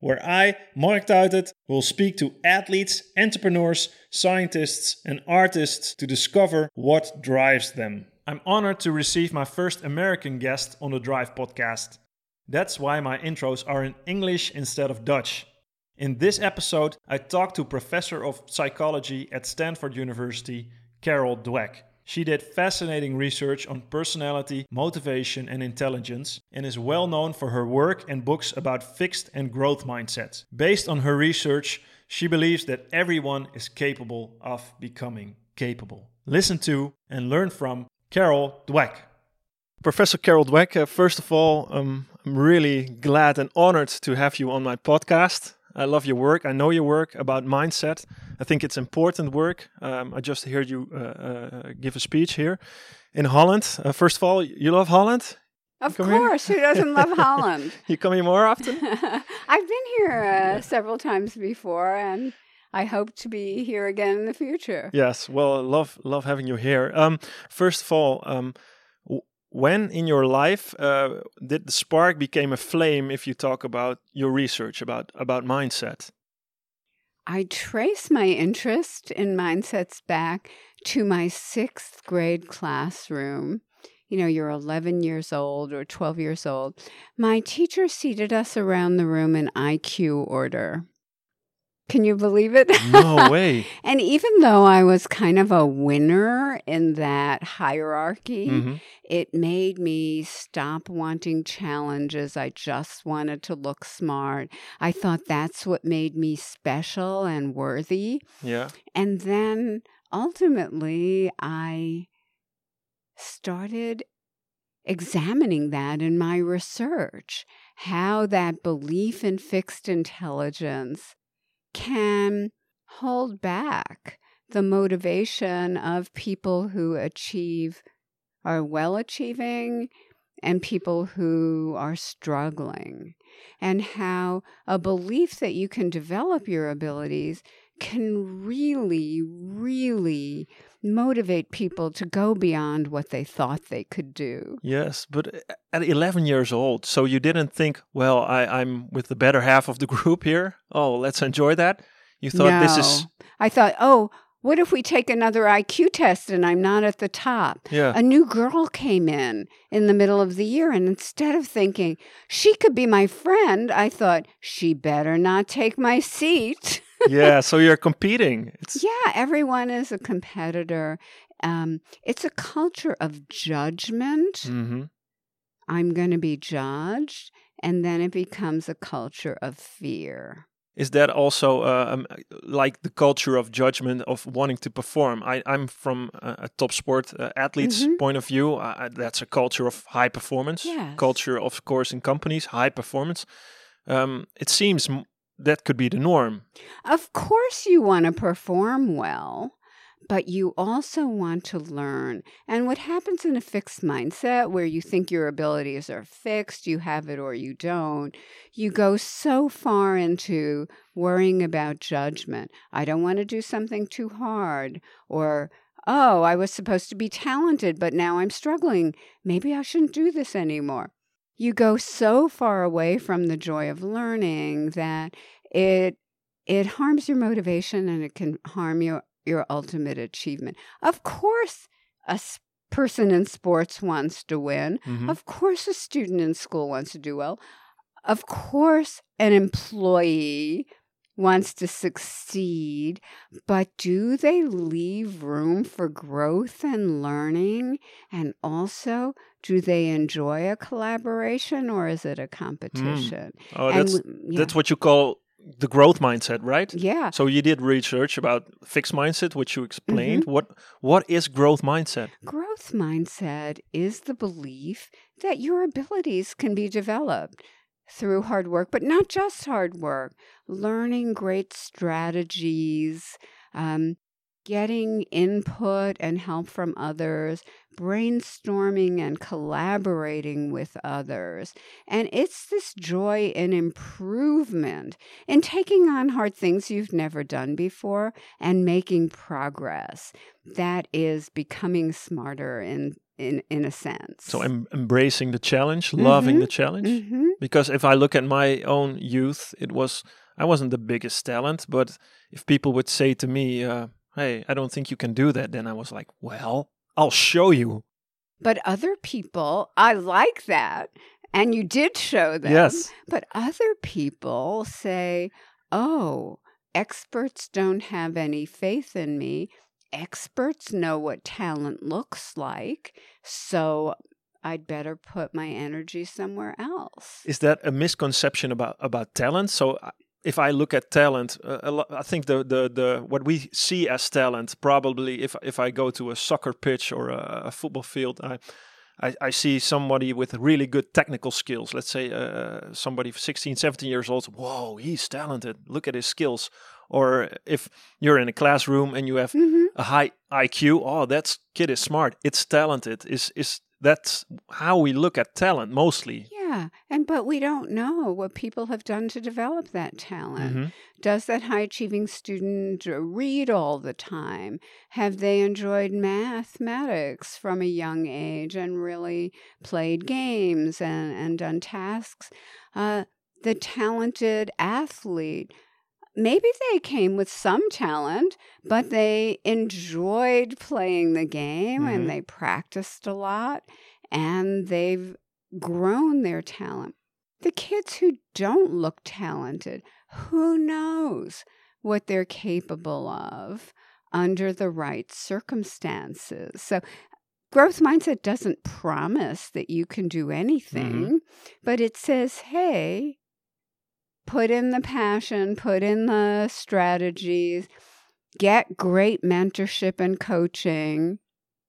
where I, Mark Tuitert, will speak to athletes, entrepreneurs, scientists, and artists to discover what drives them. I'm honored to receive my first American guest on the Drive podcast. That's why my intros are in English instead of Dutch. In this episode, I talk to Professor of Psychology at Stanford University, Carol Dweck. She did fascinating research on personality, motivation, and intelligence, and is well known for her work and books about fixed and growth mindsets. Based on her research, she believes that everyone is capable of becoming capable. Listen to and learn from Carol Dweck. Professor Carol Dweck, uh, first of all, um, I'm really glad and honored to have you on my podcast. I love your work. I know your work about mindset. I think it's important work. Um, I just heard you uh, uh, give a speech here in Holland. Uh, first of all, you love Holland? Of course, who doesn't love Holland? You come here more often? I've been here uh, several times before, and I hope to be here again in the future. yes. Well, I love love having you here. Um, first of all, um, when in your life uh, did the spark became a flame? If you talk about your research about about mindset. I trace my interest in mindsets back to my sixth grade classroom. You know, you're 11 years old or 12 years old. My teacher seated us around the room in IQ order. Can you believe it? No way. And even though I was kind of a winner in that hierarchy, Mhm. it made me stop wanting challenges. I just wanted to look smart. I thought that's what made me special and worthy. Yeah. And then ultimately, I started examining that in my research how that belief in fixed intelligence can hold back the motivation of people who achieve, are well achieving, and people who are struggling, and how a belief that you can develop your abilities can really, really motivate people to go beyond what they thought they could do. Yes, but uh, at 11 years old, so you didn't think, well, I, I'm with the better half of the group here. Oh, let's enjoy that. You thought this is, I thought, oh, what if we take another IQ test and I'm not at the top? yeah, A new girl came in in the middle of the year, and instead of thinking she could be my friend, I thought she better not take my seat. yeah. So you're competing. It's yeah, everyone is a competitor. Um, it's a culture of judgment. hmm I'm going to be judged. And then it becomes a culture of fear. Is that also uh, um, like the culture of judgment of wanting to perform? I, I'm from a, a top sport uh, athlete's Mhm. point of view. Uh, that's a culture of high performance. Yes. Culture, of course, in companies, high performance. Um, it seems m- that could be the norm. Of course, you want to perform well, but you also want to learn. And what happens in a fixed mindset where you think your abilities are fixed, you have it or you don't, you go so far into worrying about judgment. I don't want to do something too hard, or oh, I was supposed to be talented, but now I'm struggling. Maybe I shouldn't do this anymore. You go so far away from the joy of learning that it it harms your motivation and it can harm your your ultimate achievement. Of course, a person in sports wants to win. Mhm. Of course, a student in school wants to do well. Of course, an employee wants to succeed, but do they leave room for growth and learning? And also, do they enjoy a collaboration or is it a competition? Oh, And that's yeah. that's what you call the growth mindset, right? Yeah. So you did research about fixed mindset, which you explained. Mm-hmm. What what is growth mindset? Growth mindset is the belief that your abilities can be developed through hard work, but not just hard work, learning great strategies, um, getting input and help from others, brainstorming and collaborating with others. And it's this joy in improvement, in taking on hard things you've never done before and making progress. That is becoming smarter in in in a sense. So em- embracing the challenge, loving Mhm. the challenge. Mhm. Because if I look at my own youth, it was I wasn't the biggest talent, but if people would say to me, uh, "Hey, I don't think you can do that," then I was like, "Well, I'll show you." But other people, I like that. And you did show them. Yes. But other people say, oh, experts don't have any faith in me. Experts know what talent looks like. So I'd better put my energy somewhere else. Is that a misconception about about talent? So uh, if I look at talent, uh, I think the, the the what we see as talent probably if if I go to a soccer pitch or a, a football field, I, I I see somebody with really good technical skills. Let's say uh, somebody 16, 17 years old. Whoa, he's talented. Look at his skills. Or if you're in a classroom and you have Mhm. a high IQ, oh, that kid is smart. It's talented. Is is that's how we look at talent mostly? Yeah. And but we don't know what people have done to develop that talent. Mhm. Does that high achieving student read all the time? Have they enjoyed mathematics from a young age and really played games and, and done tasks? Uh, the talented athlete, maybe they came with some talent, but they enjoyed playing the game Mhm. and they practiced a lot and they've grown their talent. The kids who don't look talented, who knows what they're capable of under the right circumstances? So, growth mindset doesn't promise that you can do anything, but it says, hey, put in the passion, put in the strategies, get great mentorship and coaching,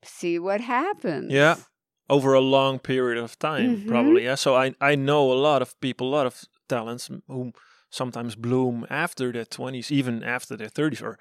see what happens. Yeah. over a long period of time, Mhm. probably. Yeah. So I I know a lot of people, a lot of talents who sometimes bloom after their twenties, even after their thirties, or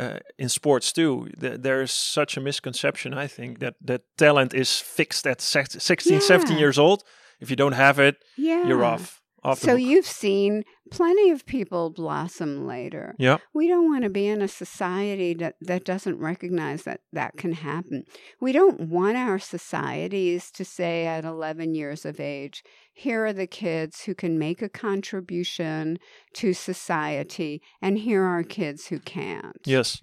uh, in sports too. Th- there is such a misconception, I think, that that talent is fixed at sex- 16, 17 years old. If you don't have it, Yeah. you're off. Off So you've seen plenty of people blossom later. Yeah. We don't want to be in a society that, that doesn't recognize that that can happen. We don't want our societies to say at 11 years of age, here are the kids who can make a contribution to society, and here are kids who can't. Yes.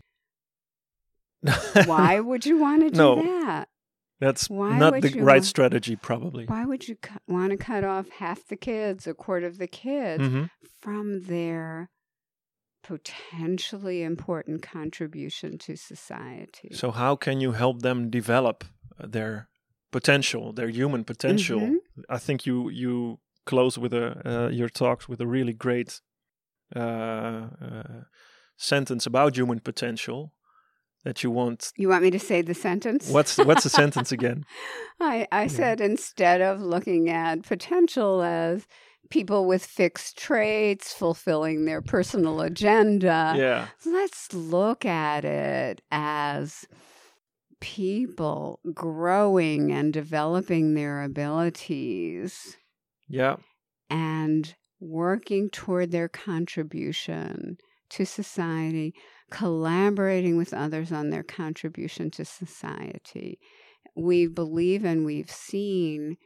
Why would you want to do No. that? That's Why not the right want- strategy, probably. Why would you cu- want to cut off half the kids, a quarter of the kids? hmm from their potentially important contribution to society. So how can you help them develop their potential, their human potential? Mhm. I think you you close with a uh, your talks with a really great uh, uh, sentence about human potential that you want. you want me to say the sentence? What's what's the sentence again? I, I said instead of looking at potential as people with fixed traits fulfilling their personal agenda, yeah. let's look at it as people growing and developing their abilities Yeah. and working toward their contribution to society, collaborating with others on their contribution to society. We believe and we've seen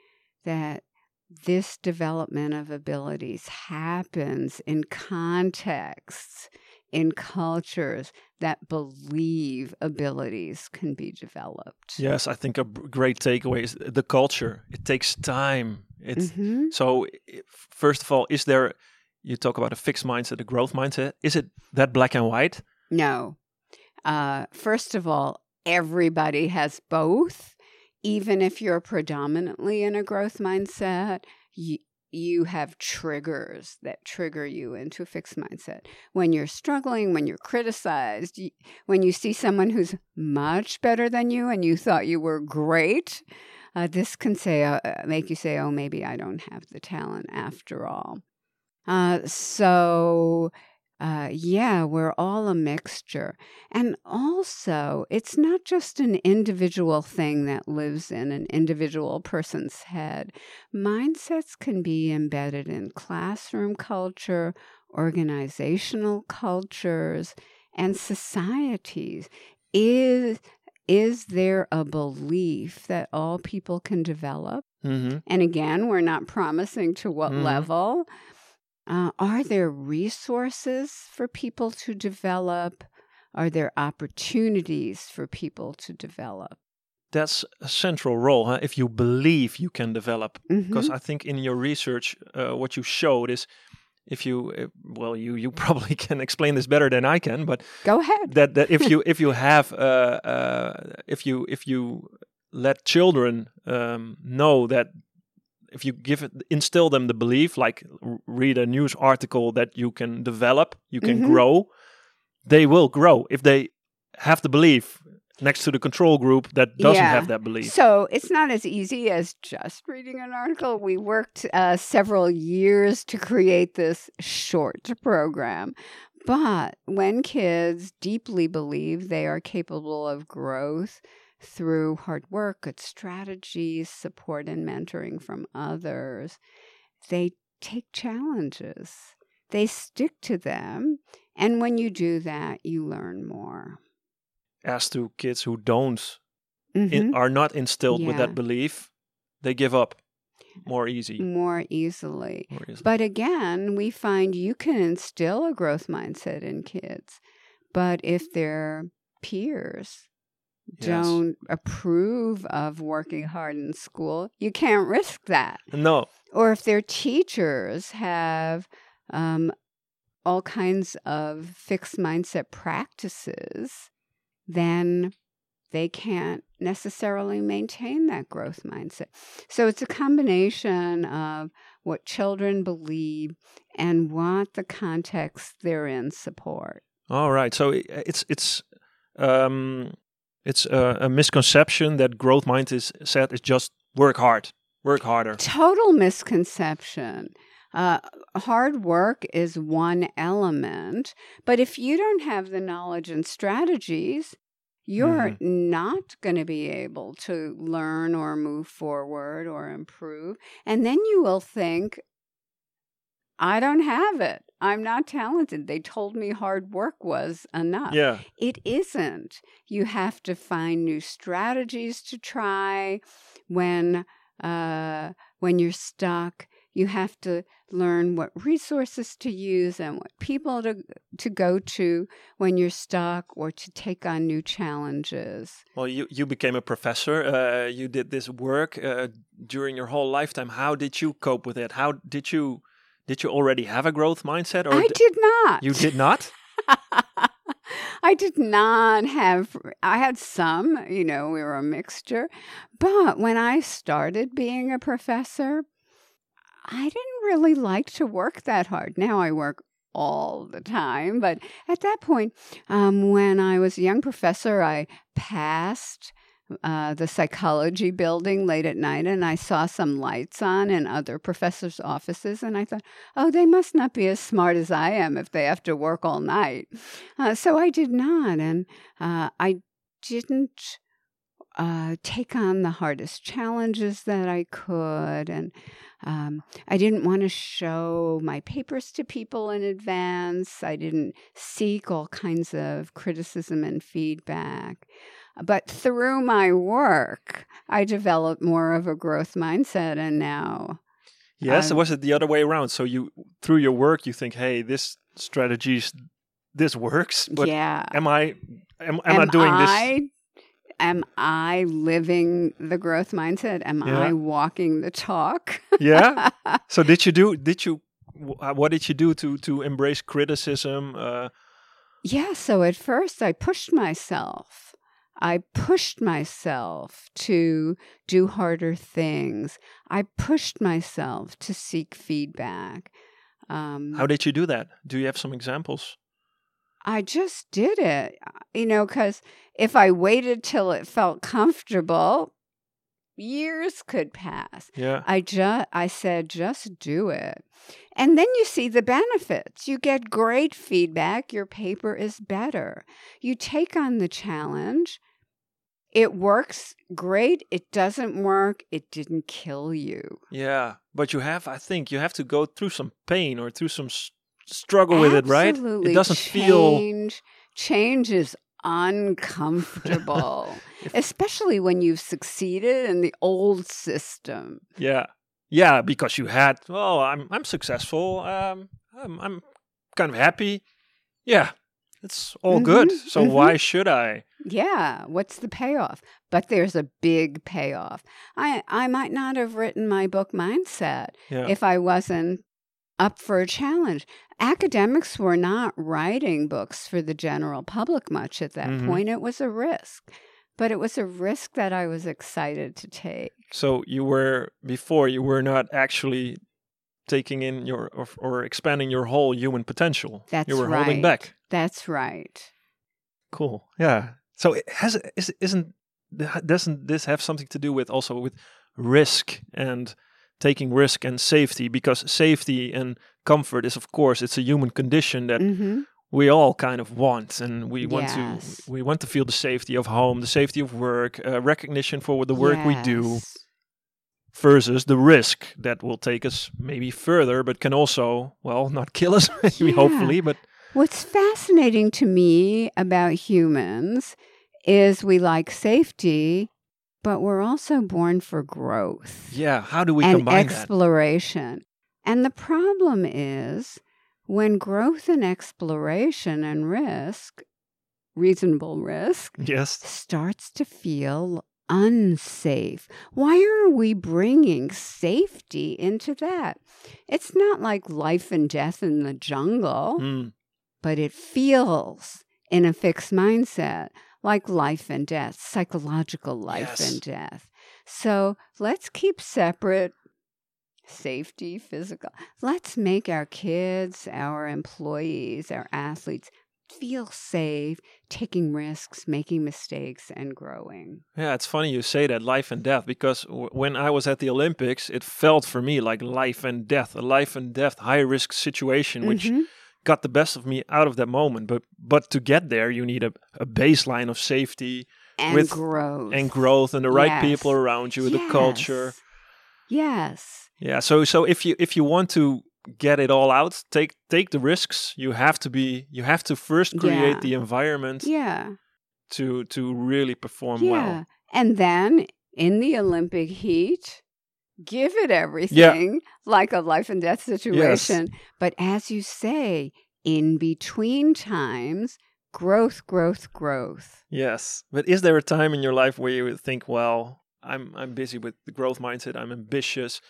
that this development of abilities happens in contexts, in cultures that believe abilities can be developed. Yes, I think a great takeaway is the culture. It takes time. It's Mhm. So, first of all, is there, you talk about a fixed mindset, a growth mindset. Is it that black and white? No. Uh, first of all, everybody has both. Even if you're predominantly in a growth mindset, you, you have triggers that trigger you into a fixed mindset. When you're struggling, when you're criticized, you, when you see someone who's much better than you and you thought you were great, uh, this can say, uh, uh, make you say, oh, maybe I don't have the talent after all. Uh, so uh, yeah, we're all a mixture. And also, it's not just an individual thing that lives in an individual person's head. Mindsets can be embedded in classroom culture, organizational cultures, and societies. Is is there a belief that all people can develop? Mm-hmm. And again, we're not promising to what Mhm. level. Uh, are there resources for people to develop? Are there opportunities for people to develop? That's a central role. Huh? If you believe you can develop, Mhm. because I think in your research, uh, what you showed is, if you, uh, well, you you probably can explain this better than I can, but Go ahead. that that if you if you have uh, uh, if you if you let children um, know that if you give it instill them the belief like read a news article that you can develop you can Mhm. grow they will grow if they have the belief next to the control group that doesn't Yeah. have that belief So it's not as easy as just reading an article. We worked uh, several years to create this short program. But when kids deeply believe they are capable of growth through hard work, good strategies, support, and mentoring from others, they take challenges. They stick to them. And when you do that, you learn more. as to kids who don't Mhm. in, are not instilled with that belief they give up more easy more easily. more easily. But again, we find you can instill a growth mindset in kids, but if their peers Yes. don't approve of working hard in school, you can't risk that. no Or if their teachers have um, all kinds of fixed mindset practices, then they can't necessarily maintain that growth mindset. So it's a combination of what children believe and what the context they're in support. All right. So it's it's um it's a, a misconception that growth mind is said is just work hard, work harder. Total misconception. Uh, hard work is one element, but if you don't have the knowledge and strategies, you're not going to be able to learn or move forward or improve. And then you will think, I don't have it. I'm not talented. They told me hard work was enough. Yeah. It isn't. You have to find new strategies to try when uh, when you're stuck. You have to learn what resources to use and what people to to go to when you're stuck or to take on new challenges. Well, you you became a professor. Uh, you did this work uh, during your whole lifetime. How did you cope with it? How did you did you already have a growth mindset, or I did not. you did not? I did not have, I had some, you know, we were a mixture. But when I started being a professor, I didn't really like to work that hard. Now I work all the time. But at that point, um, when I was a young professor, I passed uh, the psychology building late at night and I saw some lights on in other professors' offices. And I thought, oh, they must not be as smart as I am if they have to work all night. Uh, so I did not. And uh, I didn't uh, take on the hardest challenges that I could. And um, I didn't want to show my papers to people in advance. I didn't seek all kinds of criticism and feedback. But through my work, I developed more of a growth mindset. And now, Yes. Um, was it the other way around? So you through your work, you think, hey, this strategies, this works. But yeah. am I am, am, I doing this? I, Am I living the growth mindset? Am Yeah. I walking the talk? Yeah. so did you do? Did you? uh, What did you do to to embrace criticism? Uh, Yeah, so at first I pushed myself. I pushed myself to do harder things. I pushed myself to seek feedback. Um, how did you do that? Do you have some examples? I just did it, you know, because if I waited till it felt comfortable, years could pass. Yeah. I just I said just do it. And then you see the benefits. You get great feedback, your paper is better. You take on the challenge. It works great. It doesn't work. It didn't kill you. Yeah, but you have, I think, you have to go through some pain or through some s- struggle with it, right? Absolutely. It doesn't feel. change. Change is uncomfortable, especially when you've succeeded in the old system. Yeah, yeah, because you had. Well, I'm I'm successful. Um, I'm I'm kind of happy. Yeah, it's all good. Mhm, So mhm. why should I? Yeah, what's the payoff? But there's a big payoff. I I might not have written my book Mindset Yeah. if I wasn't up for a challenge. Academics were not writing books for the general public much at that Mhm. point. It was a risk, but it was a risk that I was excited to take. so you were before you were not actually taking in your or, or expanding your whole human potential. That's you were right. holding back. That's right. Cool. Yeah. So it has is isn't doesn't this have something to do with also with risk and taking risk and safety because safety and comfort is of course it's a human condition that hmm we all kind of want and we want Yes. to we want to feel the safety of home the safety of work uh, recognition for the work we do versus the risk that will take us maybe further but can also well not kill us maybe Yeah. hopefully but What's fascinating to me about humans is we like safety, but we're also born for growth yeah how do we and combine that exploration. And the problem is when growth and exploration and risk, reasonable risk, yes starts to feel unsafe. Why are we bringing safety into that? It's not like life and death in the jungle Mm. but it feels in a fixed mindset like life and death, psychological life Yes. and death. So let's keep separate safety, physical. Let's make our kids, our employees, our athletes feel safe, taking risks, making mistakes, and growing. Yeah, it's funny you say that life and death because w- when I was at the Olympics, it felt for me like life and death, a life and death high risk situation, which Mhm. Got the best of me out of that moment. But but to get there, you need a, a baseline of safety and with- growth. and growth and the right Yes. people around you, the culture. Yes. Yeah. So so if you if you want to get it all out, take take the risks. You have to be you have to first create Yeah. the environment Yeah. to to really perform Yeah. well. And then in the Olympic heat, give it everything like a life and death situation. But as you say, in between times, growth, growth, growth. Yes, but is there a time in your life where you would think, "Well, I'm I'm busy with the growth mindset. I'm ambitious.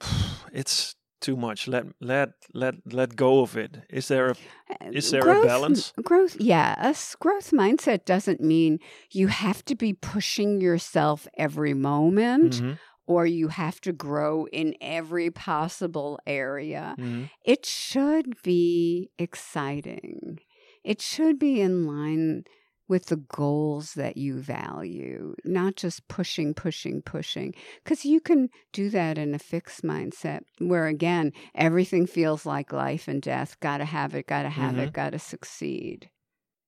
It's too much. Let let let let go of it. Is there a Is there a balance? Growth, yes. Growth mindset doesn't mean you have to be pushing yourself every moment Mhm, or you have to grow in every possible area. mhm. It should be exciting. It should be in line with the goals that you value, not just pushing, pushing, pushing. Because you can do that in a fixed mindset where, again, everything feels like life and death. Gotta have it, gotta have it, gotta succeed.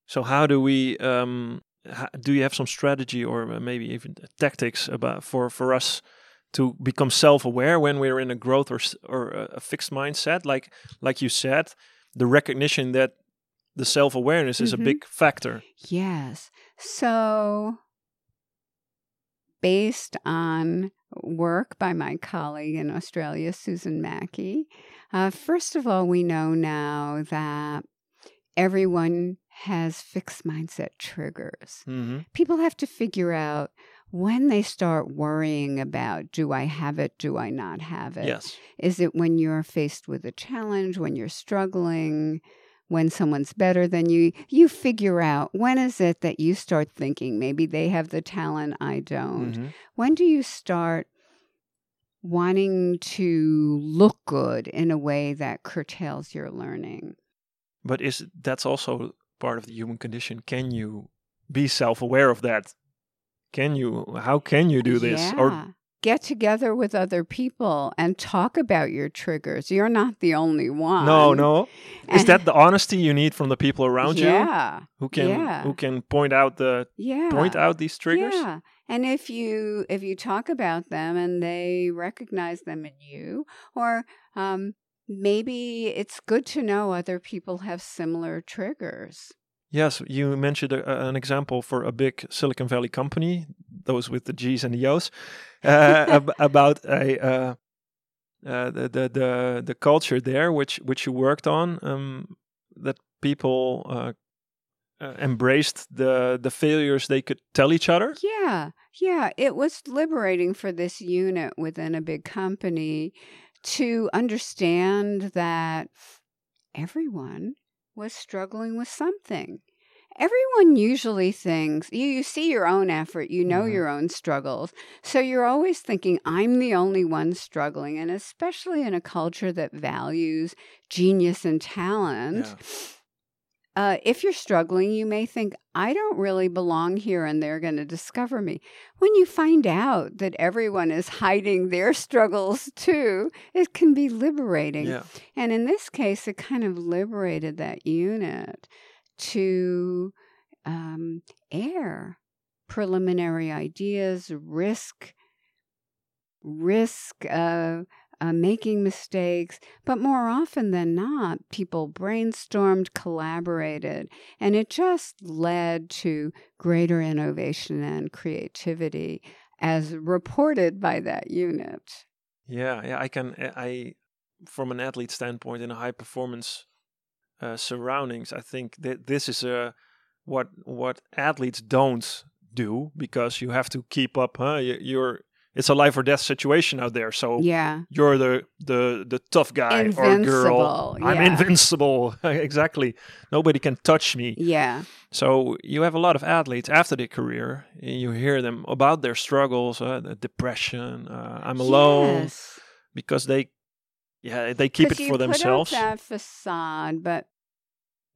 So how do we? Um, do you have some strategy or uh, maybe even tactics about for for us to become self-aware when we're in a growth or s- or a fixed mindset? Like like you said, the recognition that the self-awareness is Mhm. a big factor. Yes. So, based on work by my colleague in Australia, Susan Mackie, uh, first of all, we know now that everyone has fixed mindset triggers. hmm People have to figure out when they start worrying about do I have it, do I not have it? Yes. Is it when you're faced with a challenge, when you're struggling, when someone's better than you? You figure out when is it that you start thinking maybe they have the talent I don't? Mhm. When do you start wanting to look good in a way that curtails your learning? But is that's also part of the human condition? Can you be self-aware of that? Can you? How can you do this? Yeah. Or get together with other people and talk about your triggers. You're not the only one. no, no. Is that the honesty you need from the people around you Yeah. who can yeah. who can point out the Yeah. point out these triggers? Yeah. And if you if you talk about them and they recognize them in you, or um, maybe it's good to know other people have similar triggers. Yes, you mentioned a, an example for a big Silicon Valley company, those with the G's and the O's, uh, ab- about a uh, uh, the, the the the culture there, which which you worked on, um, that people uh, uh, embraced the the failures they could tell each other. Yeah, yeah. It was liberating for this unit within a big company to understand that everyone was struggling with something. Everyone usually thinks you, you see your own effort, you know Mhm. your own struggles. So you're always thinking, I'm the only one struggling. And especially in a culture that values genius and talent, Yeah. Uh, if you're struggling, you may think, I don't really belong here and they're going to discover me. When you find out that everyone is hiding their struggles too, it can be liberating. Yeah, And in this case, it kind of liberated that unit to um, air preliminary ideas, risk, risk uh, uh, making mistakes. But more often than not, people brainstormed, collaborated, and it just led to greater innovation and creativity as reported by that unit. yeah, yeah. I can I from an athlete standpoint in a high performance uh, surroundings, I think that this is a what what athletes don't do because you have to keep up. Huh? You, you're it's a life or death situation out there, so Yeah. you're the the the tough guy or girl. Invincible, I'm invincible. exactly. Nobody can touch me. Yeah. So you have a lot of athletes after their career, and you hear them about their struggles, uh, the depression. Uh, I'm alone Yes. because they, yeah, they keep it for themselves. That facade, but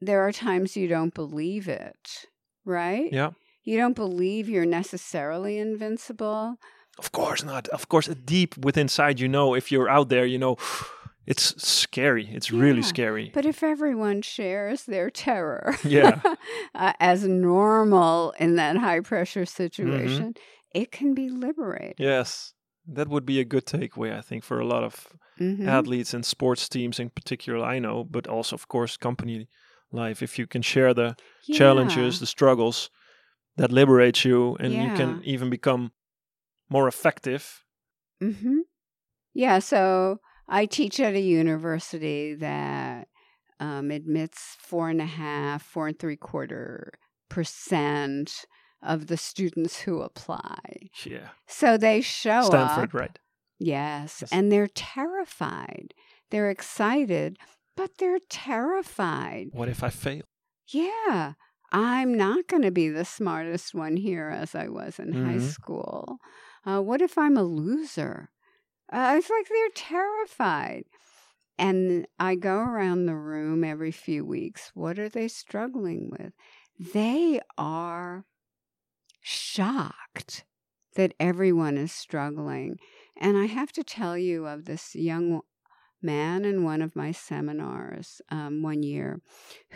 there are times you don't believe it, right? Yeah, You don't believe you're necessarily invincible. Of course not. Of course, deep within inside, you know, if you're out there, you know, it's scary. It's really scary. But if everyone shares their terror Yeah. uh, as normal in that high pressure Mm-hmm. situation, it can be liberating. Yes, that would be a good takeaway, I think, for a lot of Mhm. athletes and sports teams in particular. I know, but also, of course, company life. If you can share the challenges, the struggles, that liberates you, and you can even become more effective. hmm Yeah, so I teach at a university that um, admits four and a half, four and three quarter percent of the students who apply. Yeah, So they show up. Stanford, up. right? Yes, Yes. and they're terrified. They're excited, but they're terrified. What if I fail? Yeah, I'm not going to be the smartest one here as I was in high Mhm. school. Uh, what if I'm a loser? Uh, it's like they're terrified. And I go around the room every few weeks. What are they struggling with? They are shocked that everyone is struggling. And I have to tell you of this young man in one of my seminars um, one year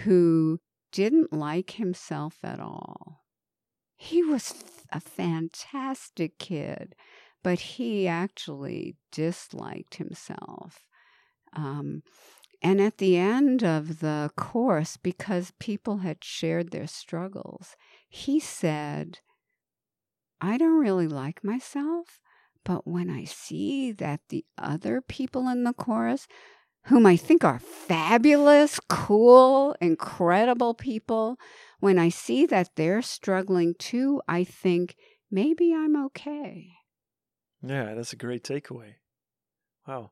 who didn't like himself at all. He was a fantastic kid, but he actually disliked himself. Um, and at the end of the course, because people had shared their struggles, he said, I don't really like myself, but when I see that the other people in the chorus, whom I think are fabulous, cool, incredible people, when I see that they're struggling too, I think maybe I'm okay. Yeah, that's a great takeaway. Wow.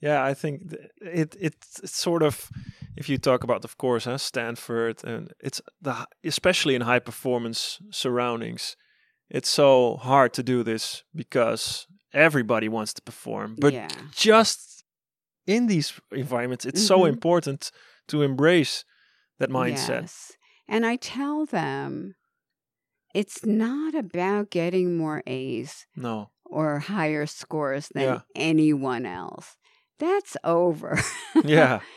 Yeah, I think it it it's sort of if you talk about, of course, huh, Stanford, and it's the especially in high performance surroundings, it's so hard to do this because everybody wants to perform, but yeah. just in these environments, it's so Mhm. important to embrace that mindset. Yes. And I tell them it's not about getting more A's No. or higher scores than Yeah. anyone else. That's over. Yeah.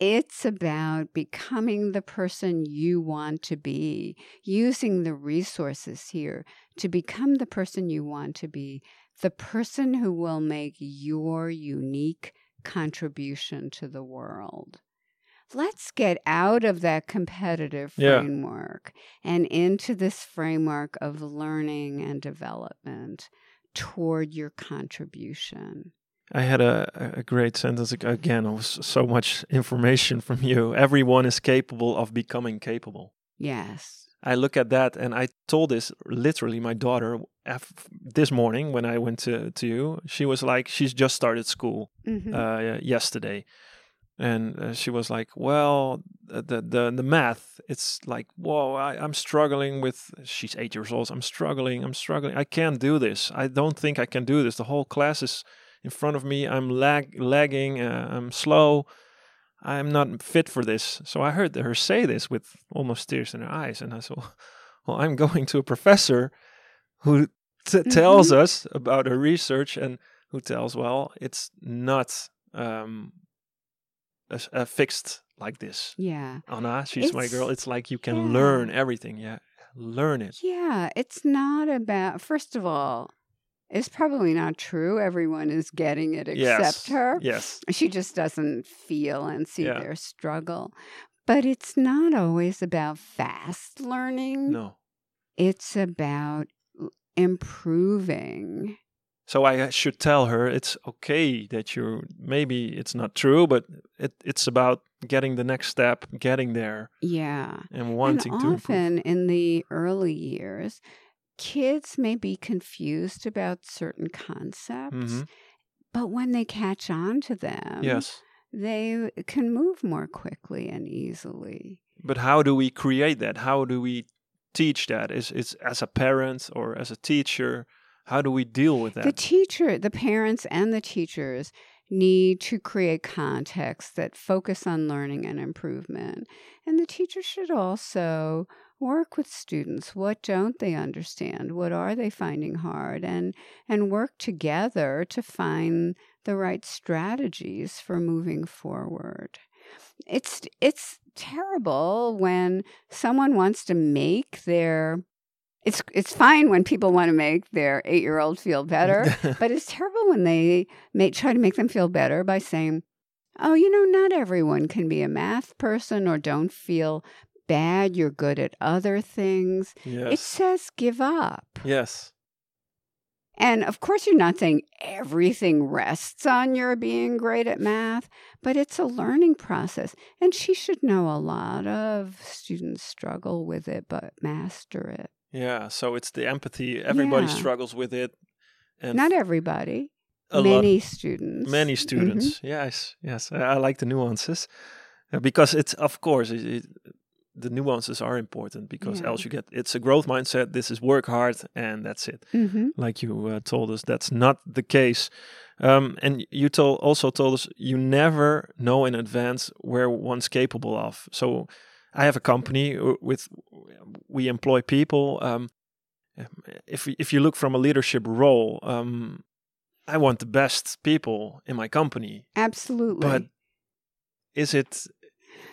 It's about becoming the person you want to be, using the resources here to become the person you want to be, the person who will make your unique contribution to the world. Let's get out of that competitive Yeah. framework and into this framework of learning and development toward your contribution. I had a, a great sentence again. It was so much information from you. Everyone is capable of becoming capable. Yes. I look at that and I told this literally my daughter this morning when I went to, to you. She was like, she's just started school Mhm. uh, yesterday. And uh, she was like, well, the, the, the, the math, it's like, whoa, I, I'm struggling with, she's eight years old. I'm struggling. I'm struggling. I can't do this. I don't think I can do this. The whole class is in front of me. I'm lag, lagging. Uh, I'm slow. I'm not fit for this. So I heard her say this with almost tears in her eyes. And I said, well, I'm going to a professor who t- tells us about her research and who tells, well, it's not um, a, a fixed like this. Yeah. Anna, she's my girl. It's- It's like you can yeah. learn everything. Yeah, learn it. Yeah, it's not about, first of all, it's probably not true. Everyone is getting it except yes. her. Yes. She just doesn't feel and see Yeah. their struggle. But it's not always about fast learning, No. it's about improving. So I should tell her it's okay that you're. maybe it's not true, but it, it's about getting the next step, getting there, Yeah. and wanting and to often in the early years, kids may be confused about certain concepts, Mhm. but when they catch on to them, Yes. they can move more quickly and easily. But how do we create that? How do we teach that? Is it's as a parent or as a teacher? How do we deal with that? The teacher, the parents, and the teachers need to create contexts that focus on learning and improvement. And the teacher should also work with students. What don't they understand? What are they finding hard? And and work together to find the right strategies for moving forward. It's it's terrible when someone wants to make their it's it's fine when people want to make their eight year old feel better, but it's terrible when they may try to make them feel better by saying, "Oh, you know, not everyone can be a math person," or "Don't feel bad, you're good at other things." It says give up, yes. and of course, you're not saying everything rests on your being great at math, but it's a learning process, and she should know a lot of students struggle with it but master it. Yeah. So it's the empathy. Everybody Yeah. struggles with it. And Not everybody. a lot many students. many Mhm. students yes yes i, I like the nuances Uh, because it's of course it, it, the nuances are important because Yeah. else you get it's a growth mindset this is work hard and that's it Mhm. like you uh, told us that's not the case um, and you told also told us you never know in advance where one's capable of so i have a company with we employ people um, if if you look from a leadership role um, i want the best people in my company Absolutely. but is it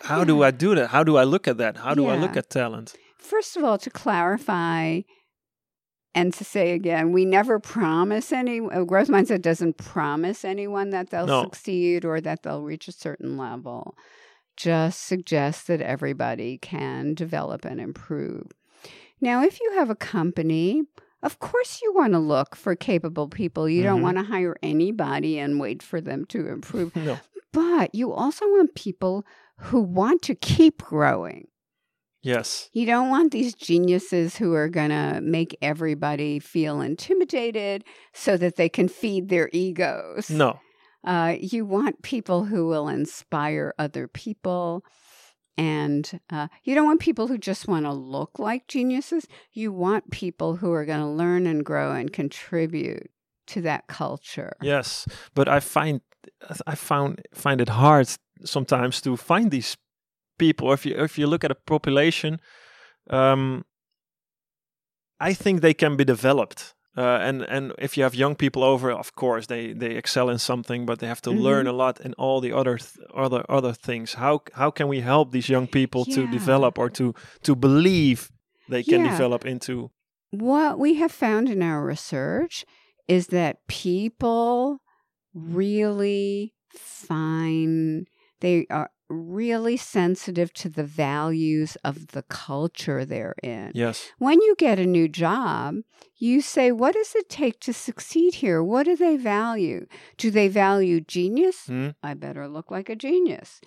how do i do that how do i look at that how do i look at talent First of all, to clarify and to say again, we never promise any, growth mindset doesn't promise anyone that they'll No. succeed or that they'll reach a certain level. Just suggests that everybody can develop and improve. Now, if you have a company, of course you want to look for capable people. You don't Mhm. want to hire anybody and wait for them to improve. no But you also want people who want to keep growing. yes You don't want these geniuses who are going to make everybody feel intimidated so that they can feed their egos. no Uh, you want people who will inspire other people. And uh, you don't want people who just want to look like geniuses. You want people who are going to learn and grow and contribute to that culture. Yes, but I find I found find it hard sometimes to find these people. If you if you look at a population, um, I think they can be developed. Uh, and and if you have young people over, of course they they excel in something, but they have to Mhm. learn a lot in all the other th- other other things. How how can we help these young people to develop or to to believe they can Yeah. develop into? What we have found in our research is that people really find they are really sensitive to the values of the culture they're in. Yes. When you get a new job, you say, What does it take to succeed here? What do they value? Do they value genius? Hmm? I better look like a genius.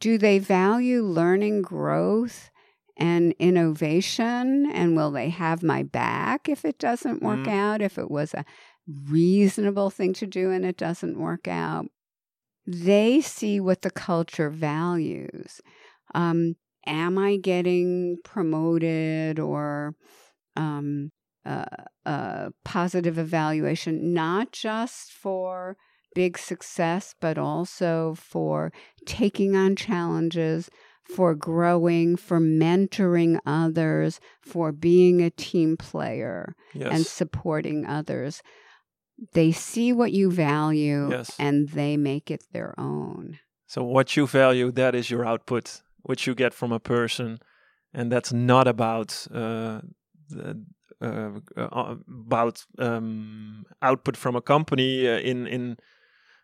Do they value learning growth and innovation? And will they have my back if it doesn't work Mm. out? If it was a reasonable thing to do and it doesn't work out? They see what the culture values. Um, am I getting promoted or um, uh, uh, positive evaluation, not just for big success, but also for taking on challenges, for growing, for mentoring others, for being a team player Yes. and supporting others. They see what you value Yes. and they make it their own. So what you value, that is your output, which you get from a person, and that's not about uh, the, uh, uh, about um, output from a company uh, in in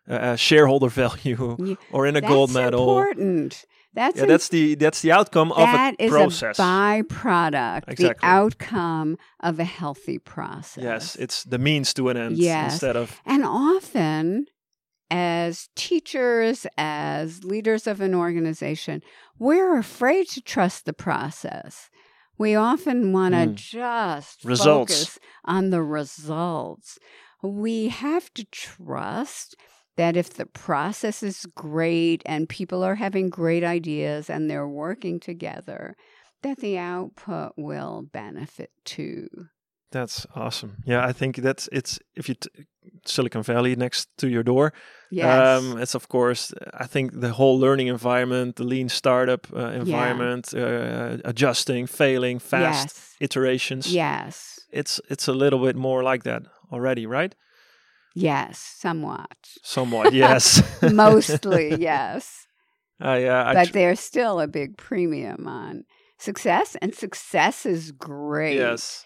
uh, shareholder value or in a That's gold medal. important. That's Yeah, that's the that's the outcome of a is process. a byproduct, the outcome of a healthy process. yes, it's the means to an end Yes. instead of And often, as teachers, as leaders of an organization, we're afraid to trust the process. We often want to Mm. just Results. focus on the results. We have to trust that if the process is great and people are having great ideas and they're working together, that the output will benefit too. That's awesome. Yeah, I think that's it's if you t- Silicon Valley next to your door. Yes. Um, it's of course I think the whole learning environment, the lean startup uh, environment, uh, adjusting, failing, fast yes. iterations. Yes. It's it's a little bit more like that already, right? Yes, somewhat. Somewhat, yes. Mostly, yes. I, uh, I But tr- there's still a big premium on success, and success is great. yes.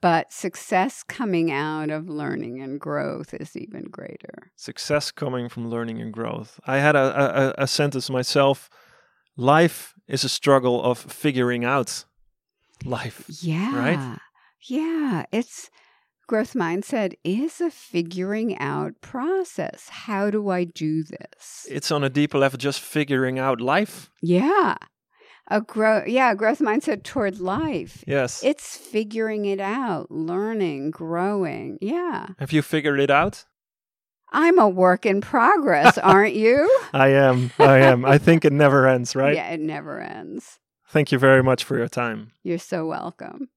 But success coming out of learning and growth is even greater. Success coming from learning and growth. I had a, a, a- a sentence myself. Life is a struggle of figuring out life. Yeah. Right? Yeah. It's growth mindset is a figuring out process. How do I do this? It's on a deeper level, just figuring out life. yeah. A grow yeah, growth mindset toward life. Yes. It's figuring it out, learning, growing. Yeah. Have you figured it out? I'm a work in progress, aren't you? I am. I am. I think it never ends, right? Yeah, it never ends. Thank you very much for your time. You're so welcome.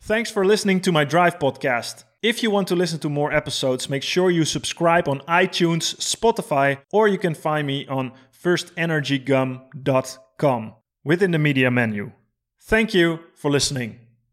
Thanks for listening to my Drive podcast. If you want to listen to more episodes, make sure you subscribe on iTunes, Spotify, or you can find me on firstenergygum.com within the media menu. Thank you for listening.